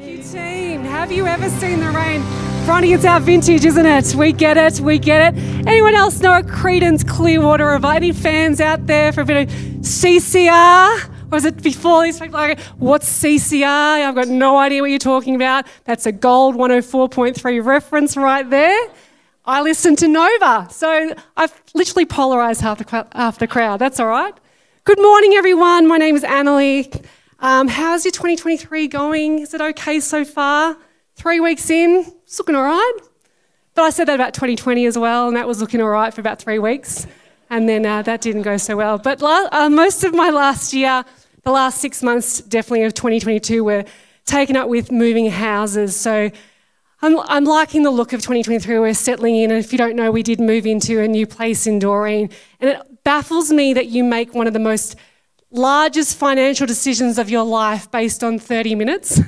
you, team. Have you ever seen the rain? Bronny, it's our vintage, isn't it? We get it, we get it. Anyone else know a Creedence Clearwater Revival? Any fans out there for a bit of CCR? Or was it before these people like, what's CCR? I've got no idea what you're talking about. That's a gold 104.3 reference right there. I listen to Nova, so I've literally polarised half the, half the crowd. That's all right. Good morning, everyone. My name is Annalie. Um, how's your 2023 going? Is it okay so far? Three weeks in, it's looking all right. But I said that about 2020 as well, and that was looking all right for about three weeks. And then uh, that didn't go so well. But la- uh, most of my last year, the last six months, definitely of 2022, were taken up with moving houses. So I'm, I'm liking the look of 2023. We're settling in. And if you don't know, we did move into a new place in Doreen. And it baffles me that you make one of the most largest financial decisions of your life based on 30 minutes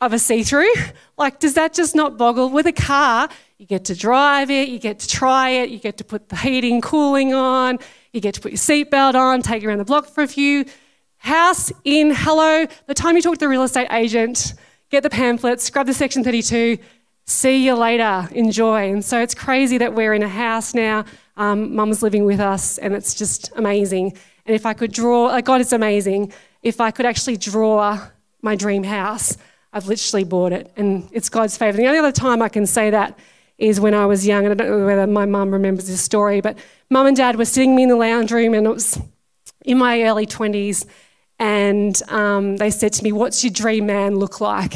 of a see through. Like, does that just not boggle? With a car, you get to drive it, you get to try it, you get to put the heating, cooling on, you get to put your seatbelt on, take around the block for a few. House in, hello. The time you talk to the real estate agent, get the pamphlets, grab the section 32, see you later, enjoy. And so it's crazy that we're in a house now. Um, Mum's living with us, and it's just amazing. And if I could draw, like God is amazing. If I could actually draw my dream house, I've literally bought it, and it's God's favour. The only other time I can say that is when I was young, and I don't know whether my mum remembers this story, but mum and dad were sitting me in the lounge room, and it was in my early 20s, and um, they said to me, What's your dream man look like?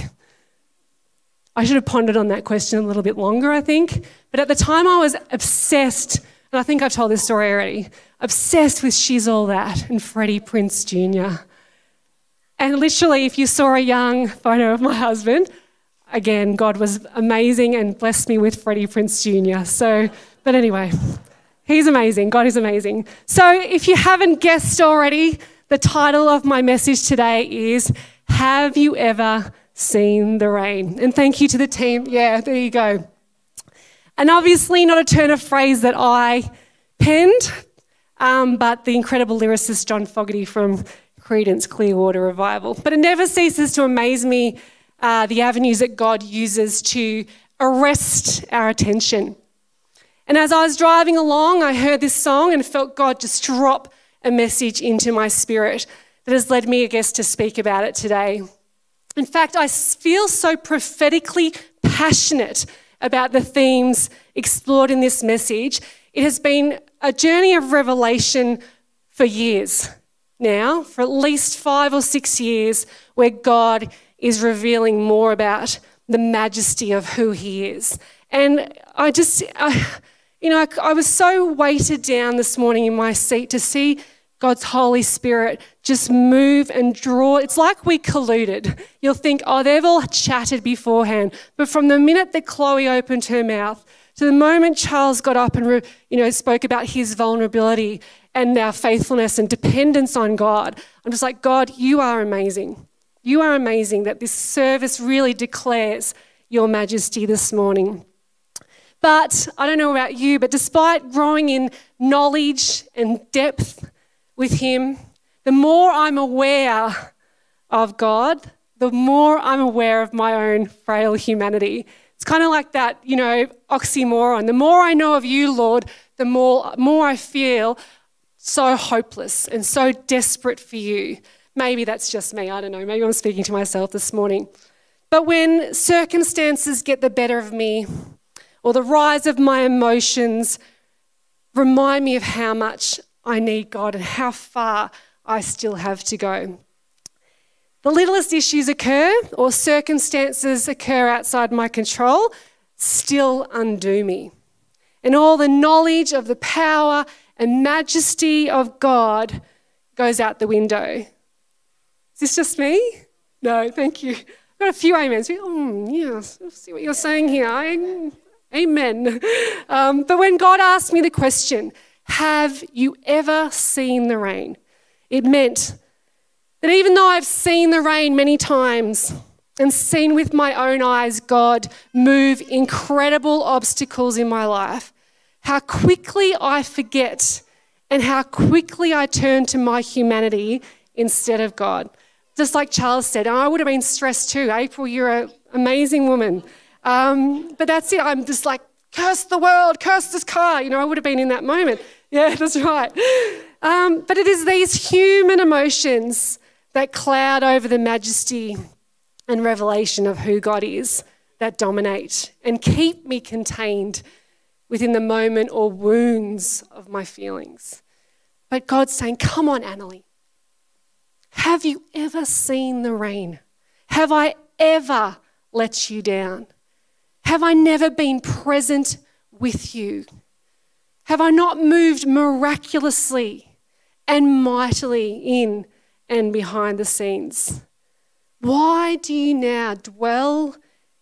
I should have pondered on that question a little bit longer, I think. But at the time, I was obsessed, and I think I've told this story already, obsessed with She's All That and Freddie Prinze Jr. And literally, if you saw a young photo of my husband, again, God was amazing and blessed me with Freddie Prinze Jr. So, but anyway, he's amazing. God is amazing. So, if you haven't guessed already, the title of my message today is Have You Ever Seen the Rain? And thank you to the team. Yeah, there you go. And obviously, not a turn of phrase that I penned, um, but the incredible lyricist John Fogerty from Creedence Clearwater Revival. But it never ceases to amaze me uh, the avenues that God uses to arrest our attention. And as I was driving along, I heard this song and felt God just drop a message into my spirit that has led me, I guess, to speak about it today. In fact, I feel so prophetically passionate about the themes explored in this message. It has been a journey of revelation for years now, for at least five or six years, where God is revealing more about the majesty of who He is. And I just, I, you know, I, I was so weighted down this morning in my seat to see God's Holy Spirit just move and draw. It's like we colluded. You'll think, oh, they've all chatted beforehand. But from the minute that Chloe opened her mouth to the moment Charles got up and you know spoke about his vulnerability and our faithfulness and dependence on God, I'm just like, God, you are amazing. You are amazing that this service really declares your majesty this morning. But I don't know about you, but despite growing in knowledge and depth with Him, the more I'm aware of God, the more I'm aware of my own frail humanity. It's kind of like that, you know, oxymoron. The more I know of you, Lord, the more, more I feel so hopeless and so desperate for you. Maybe that's just me. I don't know. Maybe I'm speaking to myself this morning. But when circumstances get the better of me, or the rise of my emotions remind me of how much I need God and how far I still have to go. The littlest issues occur or circumstances occur outside my control still undo me. And all the knowledge of the power and majesty of God goes out the window. Is this just me? No, thank you. I've got a few amens. Oh, yes, I'll see what you're saying here. I, amen. Um, but when God asked me the question, Have you ever seen the rain? It meant that even though I've seen the rain many times and seen with my own eyes God move incredible obstacles in my life, how quickly I forget and how quickly I turn to my humanity instead of God. just like Charles said, I would have been stressed too. April, you're an amazing woman. Um, but that's it. I'm just like, curse the world, curse this car. You know, I would have been in that moment. Yeah, that's right. Um, but it is these human emotions that cloud over the majesty and revelation of who God is that dominate and keep me contained within the moment or wounds of my feelings. But God's saying, Come on, Annalie. Have you ever seen the rain? Have I ever let you down? Have I never been present with you? Have I not moved miraculously and mightily in and behind the scenes? Why do you now dwell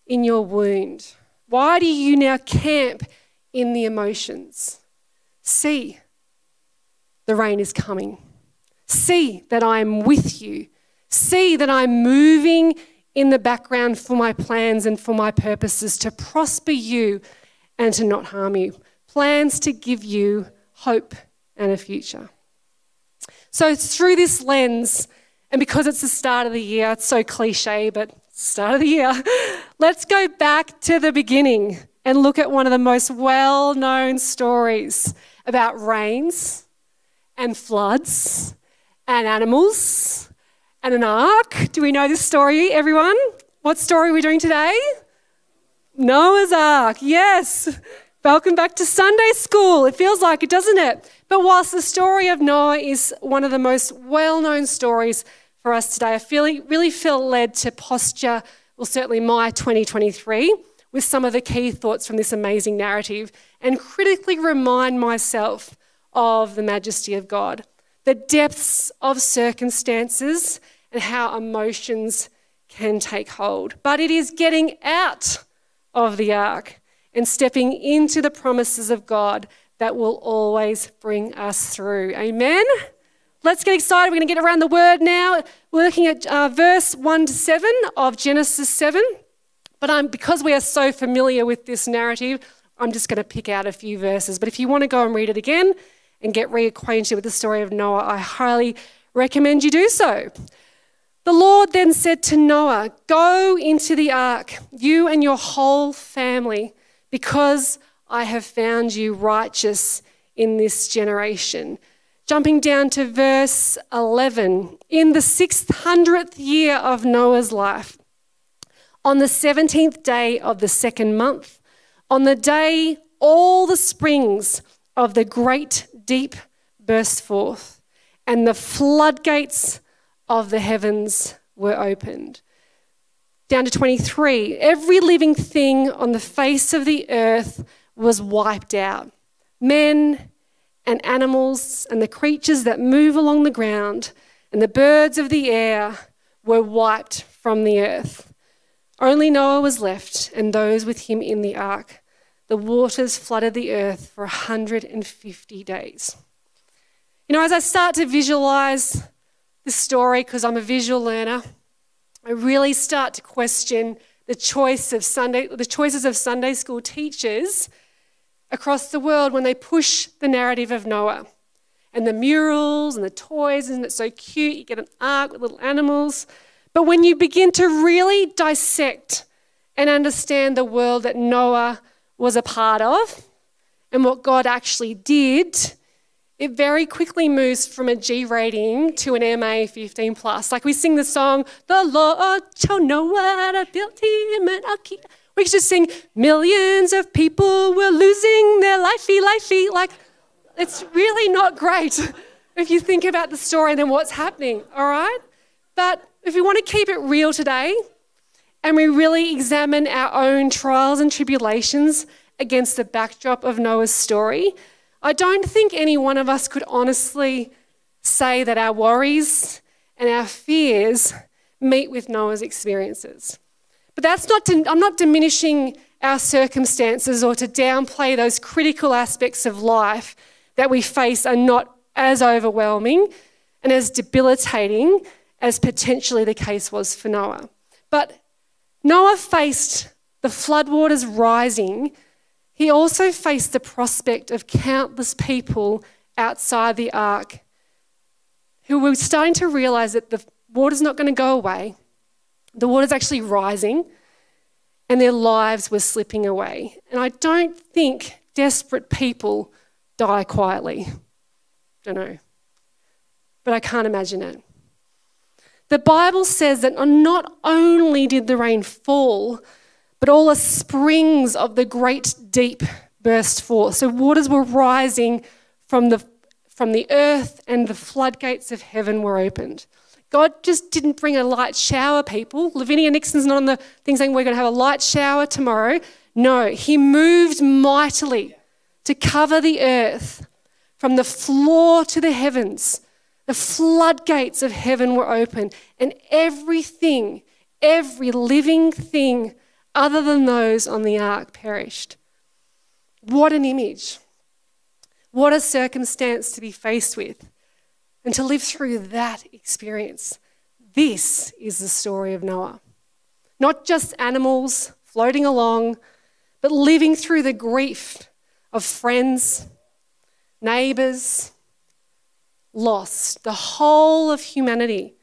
in your wound? Why do you now camp in the emotions? See, the rain is coming. See that I am with you. See that I'm moving in the background for my plans and for my purposes to prosper you and to not harm you. Plans to give you hope and a future. So, through this lens, and because it's the start of the year, it's so cliche, but start of the year, let's go back to the beginning and look at one of the most well known stories about rains and floods and animals and an ark. Do we know this story, everyone? What story are we doing today? Noah's Ark, yes. Welcome back to Sunday school. It feels like it, doesn't it? But whilst the story of Noah is one of the most well known stories for us today, I feel, really feel led to posture, well, certainly my 2023, with some of the key thoughts from this amazing narrative and critically remind myself of the majesty of God, the depths of circumstances, and how emotions can take hold. But it is getting out of the ark and stepping into the promises of God that will always bring us through. Amen. Let's get excited. We're going to get around the word now. We're looking at uh, verse 1 to 7 of Genesis 7. But um, because we are so familiar with this narrative, I'm just going to pick out a few verses. But if you want to go and read it again and get reacquainted with the story of Noah, I highly recommend you do so. The Lord then said to Noah, Go into the ark, you and your whole family, because I have found you righteous in this generation. Jumping down to verse 11. In the 600th year of Noah's life, on the 17th day of the second month, on the day all the springs of the great deep burst forth, and the floodgates of the heavens were opened. Down to 23. Every living thing on the face of the earth was wiped out men and animals and the creatures that move along the ground and the birds of the air were wiped from the earth. Only Noah was left and those with him in the ark. The waters flooded the earth for 150 days. You know, as I start to visualize this story, because I'm a visual learner, I really start to question the choice of Sunday, the choices of Sunday school teachers across the world when they push the narrative of Noah and the murals and the toys, and it's so cute. You get an ark with little animals. But when you begin to really dissect and understand the world that Noah was a part of and what God actually did, it very quickly moves from a G rating to an MA 15 plus. Like we sing the song, The Lord shall know what I built him and I'll keep. We could just sing, millions of people were losing their lifey, lifey. Like, it's really not great if you think about the story and then what's happening, all right? But if we want to keep it real today and we really examine our own trials and tribulations against the backdrop of Noah's story, I don't think any one of us could honestly say that our worries and our fears meet with Noah's experiences. But that's not, to, I'm not diminishing our circumstances or to downplay those critical aspects of life that we face are not as overwhelming and as debilitating as potentially the case was for Noah. But Noah faced the floodwaters rising. He also faced the prospect of countless people outside the ark who were starting to realize that the water's not going to go away. The water's actually rising, and their lives were slipping away. And I don't think desperate people die quietly. I don't know. But I can't imagine it. The Bible says that not only did the rain fall, but all the springs of the great deep burst forth. So waters were rising from the, from the earth, and the floodgates of heaven were opened. God just didn't bring a light shower, people. Livinia Nixon's not on the thing saying we're going to have a light shower tomorrow. No, He moved mightily to cover the earth from the floor to the heavens. The floodgates of heaven were open, and everything, every living thing other than those on the ark perished. What an image. What a circumstance to be faced with and to live through that experience. This is the story of Noah. Not just animals floating along, but living through the grief of friends, neighbours, lost, the whole of humanity.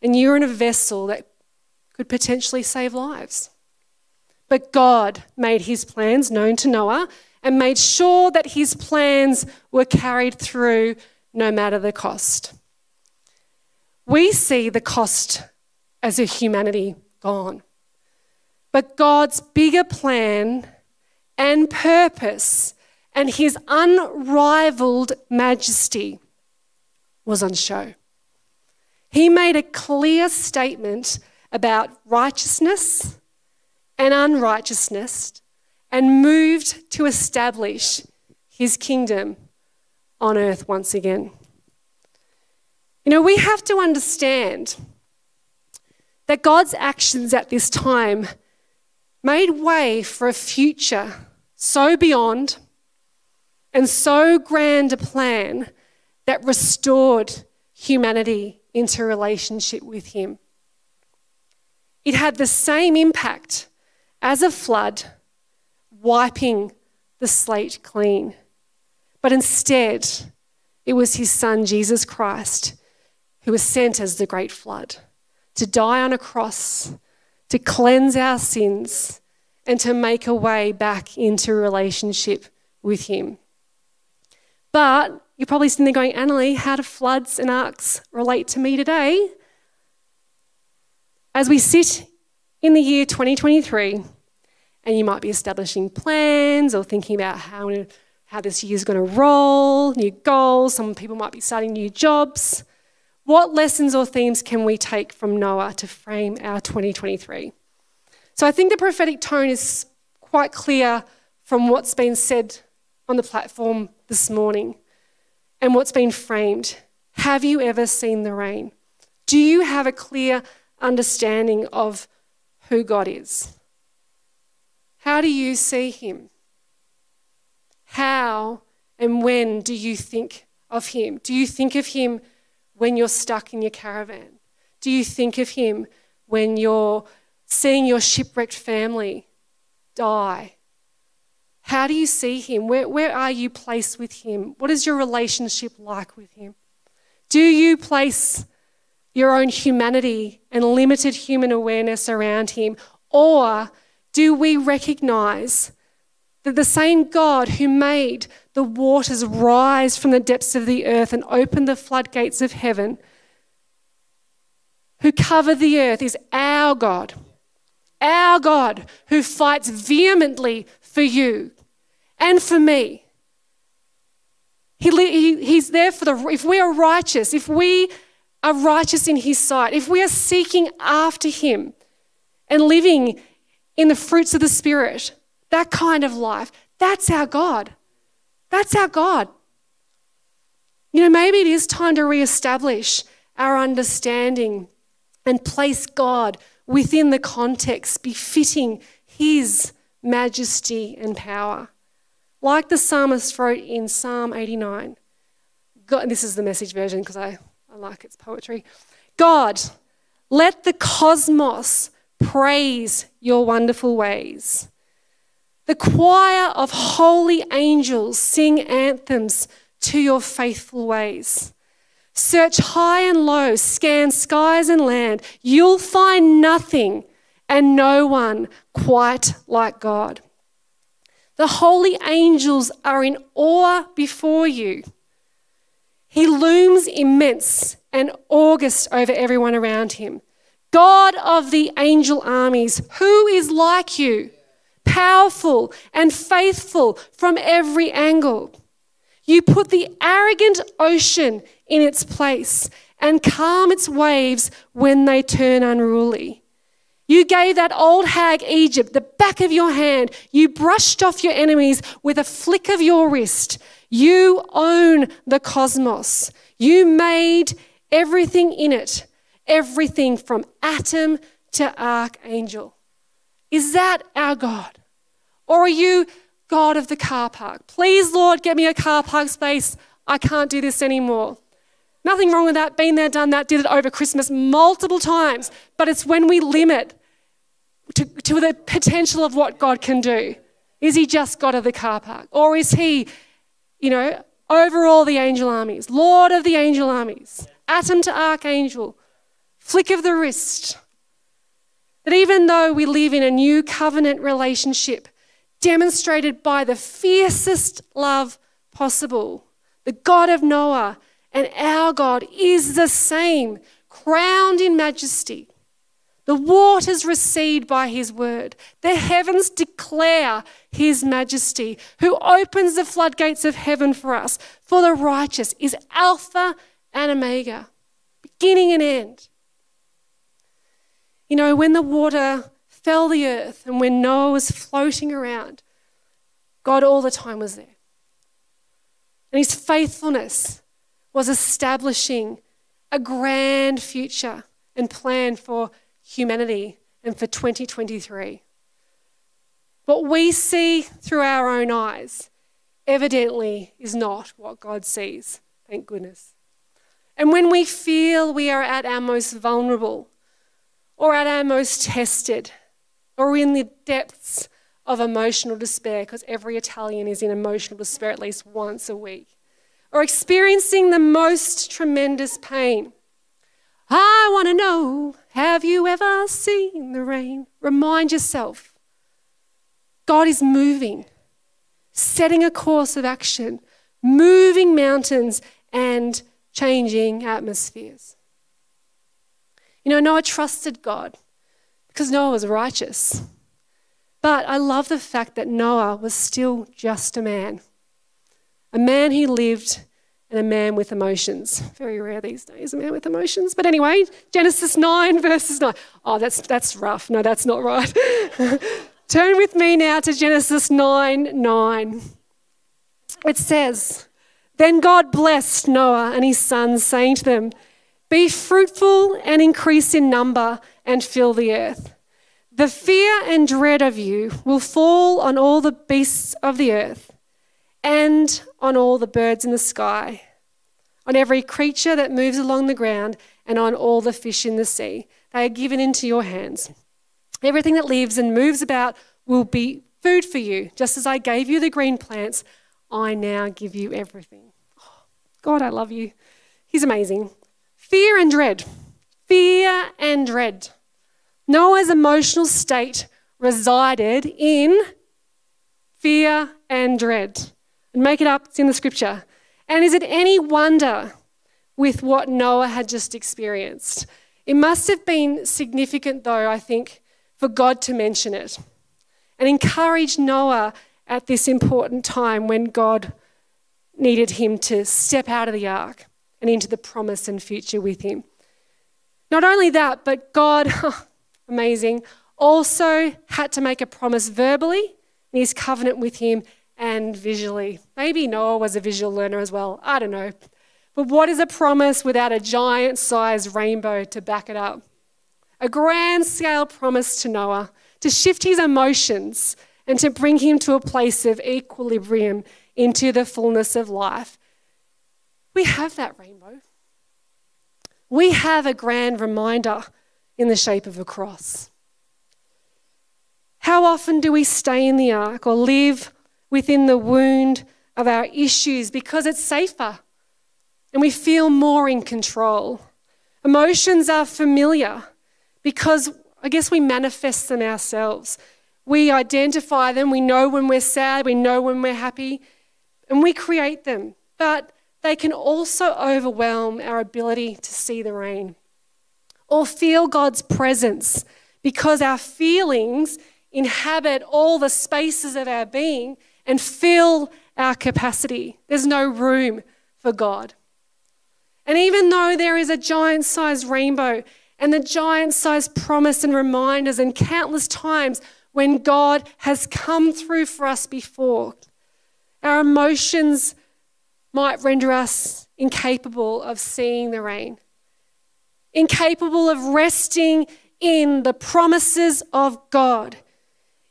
And you're in a vessel that could potentially save lives. But God made his plans known to Noah and made sure that his plans were carried through no matter the cost. We see the cost as a humanity gone. But God's bigger plan and purpose and his unrivaled majesty was on show. He made a clear statement about righteousness and unrighteousness and moved to establish his kingdom on earth once again. You know, we have to understand that God's actions at this time made way for a future so beyond and so grand a plan that restored humanity into relationship with Him. It had the same impact as a flood, wiping the slate clean. But instead, it was His Son, Jesus Christ, who was sent as the great flood to die on a cross, to cleanse our sins, and to make a way back into relationship with Him. But you're probably sitting there going, Annalie, how do floods and arks relate to me today? As we sit in the year 2023, and you might be establishing plans or thinking about how, how this year's going to roll, new goals, some people might be starting new jobs. What lessons or themes can we take from Noah to frame our 2023? So I think the prophetic tone is quite clear from what's been said on the platform this morning and what's been framed. Have you ever seen the rain? Do you have a clear understanding of who God is? How do you see Him? How and when do you think of Him? Do you think of Him when you're stuck in your caravan? Do you think of Him when you're seeing your shipwrecked family die how do you see him? Where, where are you placed with him? What is your relationship like with him? Do you place your own humanity and limited human awareness around him? Or do we recognize that the same God who made the waters rise from the depths of the earth and open the floodgates of heaven, who covered the earth, is our God? Our God who fights vehemently for you and for me. He, he, he's there for the, if we are righteous, if we are righteous in His sight, if we are seeking after Him and living in the fruits of the Spirit, that kind of life, that's our God. That's our God. You know, maybe it is time to reestablish our understanding and place God within the context befitting His majesty and power. Like the psalmist wrote in Psalm 89, God, this is the message version because I, I like its poetry. God, let the cosmos praise your wonderful ways. The choir of holy angels sing anthems to your faithful ways. Search high and low, scan skies and land. You'll find nothing and no one quite like God. The holy angels are in awe before you. He looms immense and august over everyone around him. God of the angel armies, who is like you? Powerful and faithful from every angle. You put the arrogant ocean in its place and calm its waves when they turn unruly. You gave that old hag Egypt the back of your hand. You brushed off your enemies with a flick of your wrist. You own the cosmos. You made everything in it, everything from atom to archangel. Is that our God? Or are you God of the car park? Please, Lord, get me a car park space. I can't do this anymore. Nothing wrong with that. Been there, done that, did it over Christmas multiple times. But it's when we limit to, to the potential of what God can do. Is he just God of the car park? Or is he, you know, over all the angel armies, Lord of the angel armies, atom to archangel, flick of the wrist? That even though we live in a new covenant relationship demonstrated by the fiercest love possible, the God of Noah and our God is the same, crowned in majesty. The waters recede by his word. The heavens declare his majesty, who opens the floodgates of heaven for us. For the righteous is Alpha and Omega, beginning and end. You know, when the water fell the earth and when Noah was floating around, God all the time was there. And his faithfulness was establishing a grand future and plan for humanity and for 2023. What we see through our own eyes evidently is not what God sees, thank goodness. And when we feel we are at our most vulnerable or at our most tested or in the depths of emotional despair, because every Italian is in emotional despair at least once a week, or experiencing the most tremendous pain. I want to know have you ever seen the rain? Remind yourself God is moving, setting a course of action, moving mountains and changing atmospheres. You know, Noah trusted God because Noah was righteous. But I love the fact that Noah was still just a man a man who lived and a man with emotions. Very rare these days, a man with emotions. But anyway, Genesis 9, verses 9. Oh, that's, that's rough. No, that's not right. Turn with me now to Genesis 9 9. It says, Then God blessed Noah and his sons, saying to them, Be fruitful and increase in number and fill the earth. The fear and dread of you will fall on all the beasts of the earth and on all the birds in the sky, on every creature that moves along the ground, and on all the fish in the sea. They are given into your hands. Everything that lives and moves about will be food for you. Just as I gave you the green plants, I now give you everything. Oh, God, I love you. He's amazing. Fear and dread. Fear and dread. Noah's emotional state resided in fear and dread. And make it up, it's in the scripture. And is it any wonder with what Noah had just experienced? It must have been significant, though, I think, for God to mention it and encourage Noah at this important time when God needed him to step out of the ark and into the promise and future with him. Not only that, but God, amazing, also had to make a promise verbally in his covenant with him and visually. Maybe Noah was a visual learner as well. I don't know. But what is a promise without a giant sized rainbow to back it up? A grand scale promise to Noah to shift his emotions and to bring him to a place of equilibrium into the fullness of life. We have that rainbow. We have a grand reminder in the shape of a cross. How often do we stay in the ark or live within the wound of our issues because it's safer and we feel more in control. Emotions are familiar because I guess we manifest them ourselves. We identify them, we know when we're sad, we know when we're happy, and we create them. But they can also overwhelm our ability to see the rain or feel God's presence because our feelings inhabit all the spaces of our being and fill our capacity. There's no room for God. And even though there is a giant sized rainbow and the giant sized promise and reminders and countless times when God has come through for us before, our emotions might render us incapable of seeing the rain, incapable of resting in the promises of God,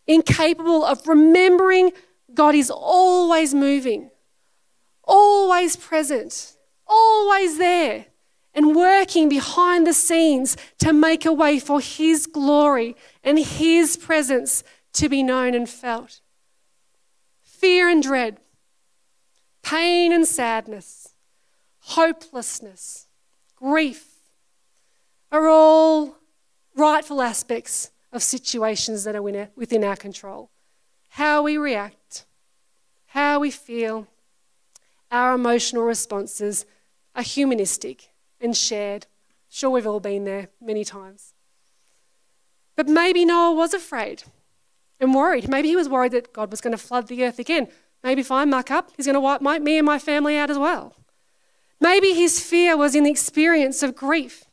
incapable of remembering God is always moving, always present, always there, and working behind the scenes to make a way for His glory and His presence to be known and felt. Fear and dread pain and sadness, hopelessness, grief are all rightful aspects of situations that are within our control. How we react, how we feel, our emotional responses are humanistic and shared. Sure, we've all been there many times. But maybe Noah was afraid and worried. Maybe he was worried that God was going to flood the earth again. Maybe if I muck up, he's going to wipe my, me and my family out as well. Maybe his fear was in the experience of grief,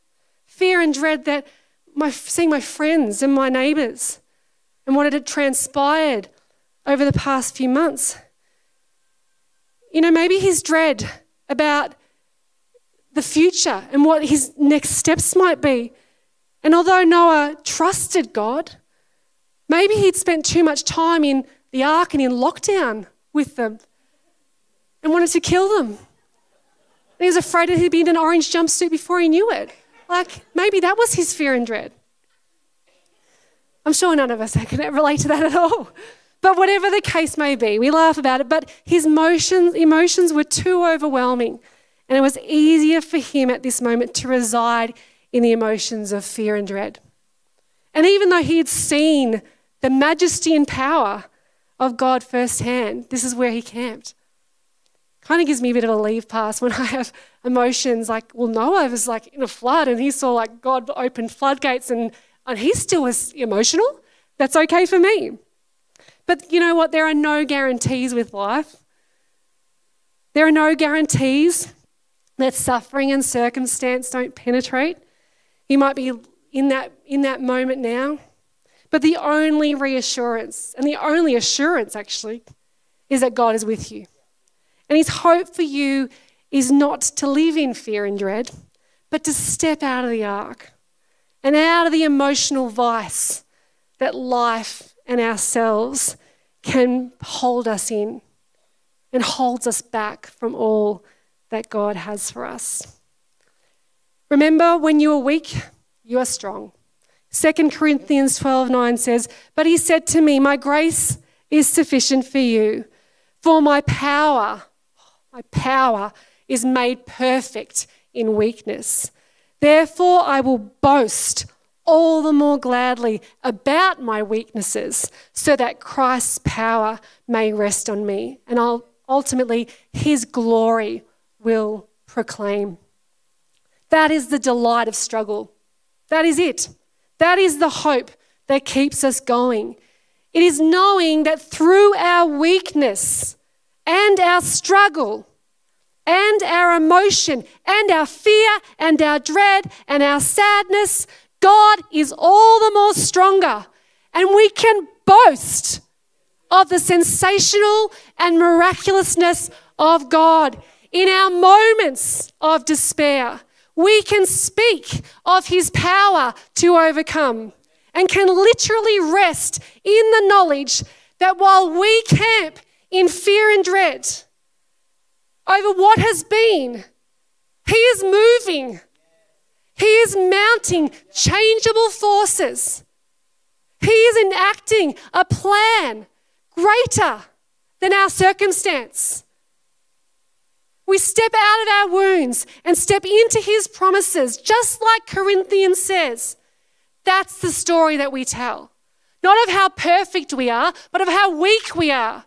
fear and dread that my, seeing my friends and my neighbours and what had transpired over the past few months. You know, maybe his dread about the future and what his next steps might be. And although Noah trusted God, maybe he'd spent too much time in the ark and in lockdown with them and wanted to kill them. He was afraid that he'd be in an orange jumpsuit before he knew it. Like, maybe that was his fear and dread. I'm sure none of us can relate to that at all. But whatever the case may be, we laugh about it, but his emotions, emotions were too overwhelming. And it was easier for him at this moment to reside in the emotions of fear and dread. And even though he had seen the majesty and power of God firsthand. This is where he camped. Kind of gives me a bit of a leave pass when I have emotions like, well, Noah was like in a flood and he saw like God open floodgates and, and he still was emotional. That's okay for me. But you know what? There are no guarantees with life. There are no guarantees that suffering and circumstance don't penetrate. You might be in that, in that moment now. But the only reassurance, and the only assurance actually, is that God is with you. And his hope for you is not to live in fear and dread, but to step out of the ark and out of the emotional vice that life and ourselves can hold us in and holds us back from all that God has for us. Remember, when you are weak, you are strong. 2 Corinthians 12:9 says, "But he said to me, my grace is sufficient for you, for my power, my power is made perfect in weakness. Therefore I will boast all the more gladly about my weaknesses, so that Christ's power may rest on me, and I'll, ultimately his glory will proclaim." That is the delight of struggle. That is it. That is the hope that keeps us going. It is knowing that through our weakness and our struggle and our emotion and our fear and our dread and our sadness, God is all the more stronger. And we can boast of the sensational and miraculousness of God in our moments of despair we can speak of his power to overcome and can literally rest in the knowledge that while we camp in fear and dread over what has been, he is moving. He is mounting changeable forces. He is enacting a plan greater than our circumstance. We step out of our wounds and step into his promises, just like Corinthians says. That's the story that we tell. Not of how perfect we are, but of how weak we are,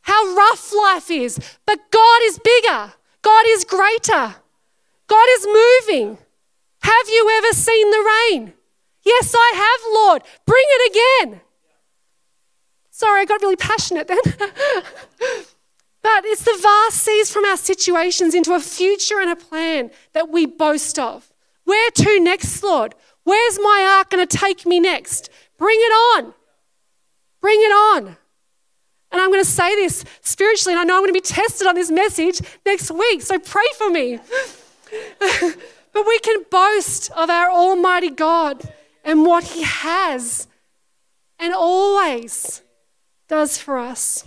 how rough life is. But God is bigger, God is greater, God is moving. Have you ever seen the rain? Yes, I have, Lord. Bring it again. Sorry, I got really passionate then. but it's the vast seas from our situations into a future and a plan that we boast of. Where to next, Lord? Where's my ark going to take me next? Bring it on. Bring it on. And I'm going to say this spiritually, and I know I'm going to be tested on this message next week, so pray for me. but we can boast of our Almighty God and what He has and always does for us.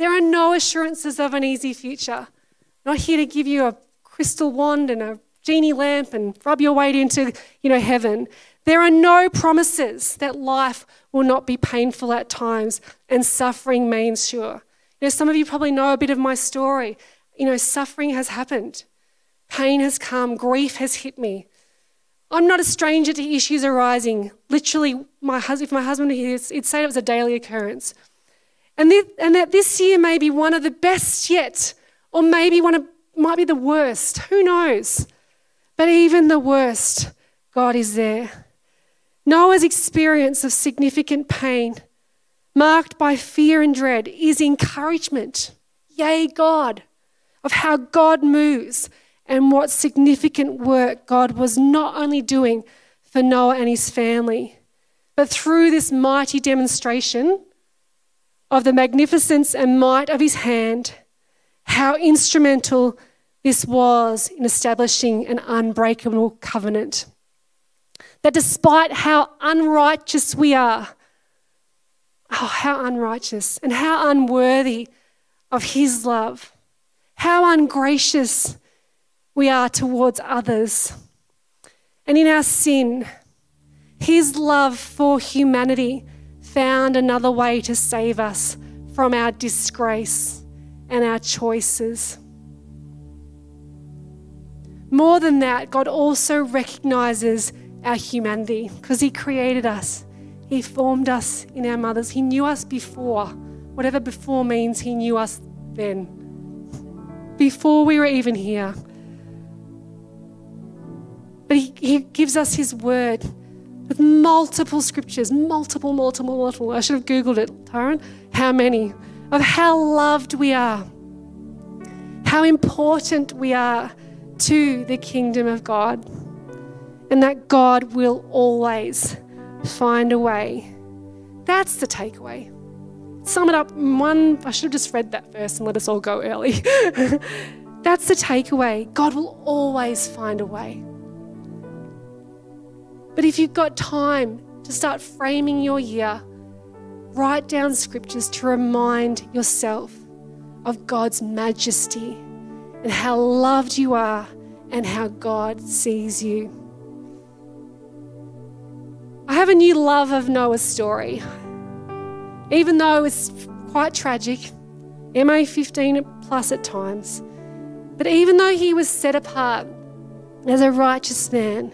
There are no assurances of an easy future. I'm not here to give you a crystal wand and a genie lamp and rub your way into, you know, heaven. There are no promises that life will not be painful at times and suffering may ensure. You know, some of you probably know a bit of my story. You know, suffering has happened, pain has come, grief has hit me. I'm not a stranger to issues arising. Literally, my husband, if my husband here, he'd say it was a daily occurrence. And, and that this year may be one of the best yet, or maybe one of might be the worst. Who knows? But even the worst, God is there. Noah's experience of significant pain, marked by fear and dread, is encouragement. Yay, God, of how God moves and what significant work God was not only doing for Noah and his family, but through this mighty demonstration of the magnificence and might of his hand, how instrumental this was in establishing an unbreakable covenant. That despite how unrighteous we are, oh, how unrighteous and how unworthy of his love, how ungracious we are towards others. And in our sin, his love for humanity found another way to save us from our disgrace and our choices. More than that, God also recognizes our humanity because He created us. He formed us in our mothers. He knew us before. Whatever before means, He knew us then. Before we were even here. But he, he gives us His word with multiple scriptures, multiple, multiple, multiple. I should have Googled it, Tyron. How many? Of how loved we are, how important we are to the kingdom of God, and that God will always find a way. That's the takeaway. Sum it up one, I should have just read that verse and let us all go early. That's the takeaway. God will always find a way. But if you've got time to start framing your year, write down scriptures to remind yourself of God's majesty and how loved you are and how God sees you. I have a new love of Noah's story. Even though it's quite tragic, MA 15 plus at times, but even though he was set apart as a righteous man,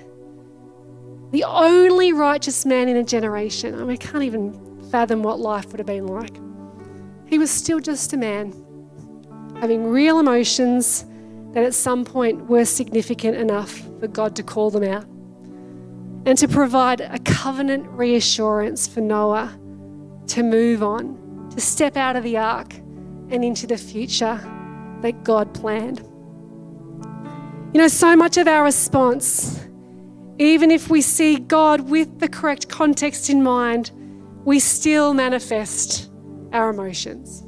the only righteous man in a generation. I, mean, I can't even fathom what life would have been like. He was still just a man, having real emotions that at some point were significant enough for God to call them out and to provide a covenant reassurance for Noah to move on, to step out of the ark and into the future that God planned. You know, so much of our response even if we see God with the correct context in mind, we still manifest our emotions.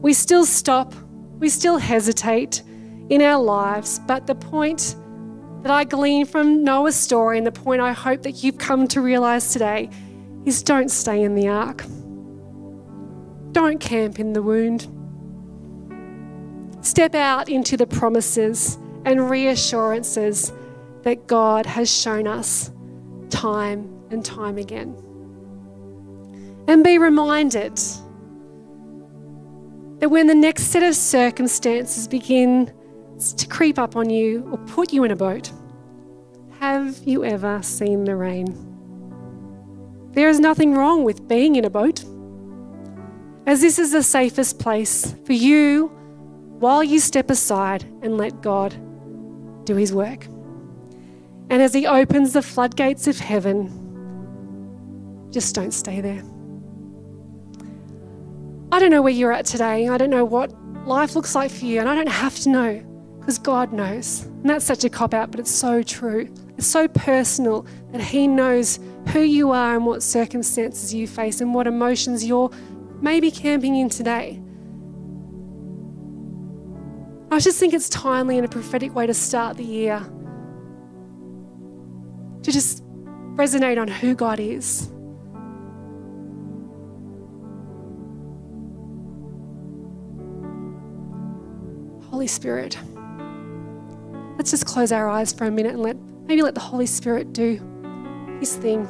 We still stop, we still hesitate in our lives. But the point that I glean from Noah's story and the point I hope that you've come to realize today is don't stay in the ark. Don't camp in the wound. Step out into the promises and reassurances that God has shown us time and time again. And be reminded that when the next set of circumstances begin to creep up on you or put you in a boat, have you ever seen the rain? There is nothing wrong with being in a boat, as this is the safest place for you while you step aside and let God do His work. And as He opens the floodgates of heaven, just don't stay there. I don't know where you're at today. I don't know what life looks like for you, and I don't have to know because God knows. And that's such a cop out, but it's so true. It's so personal that He knows who you are and what circumstances you face and what emotions you're maybe camping in today. I just think it's timely and a prophetic way to start the year to just resonate on who God is. Holy Spirit, let's just close our eyes for a minute and let maybe let the Holy Spirit do his thing.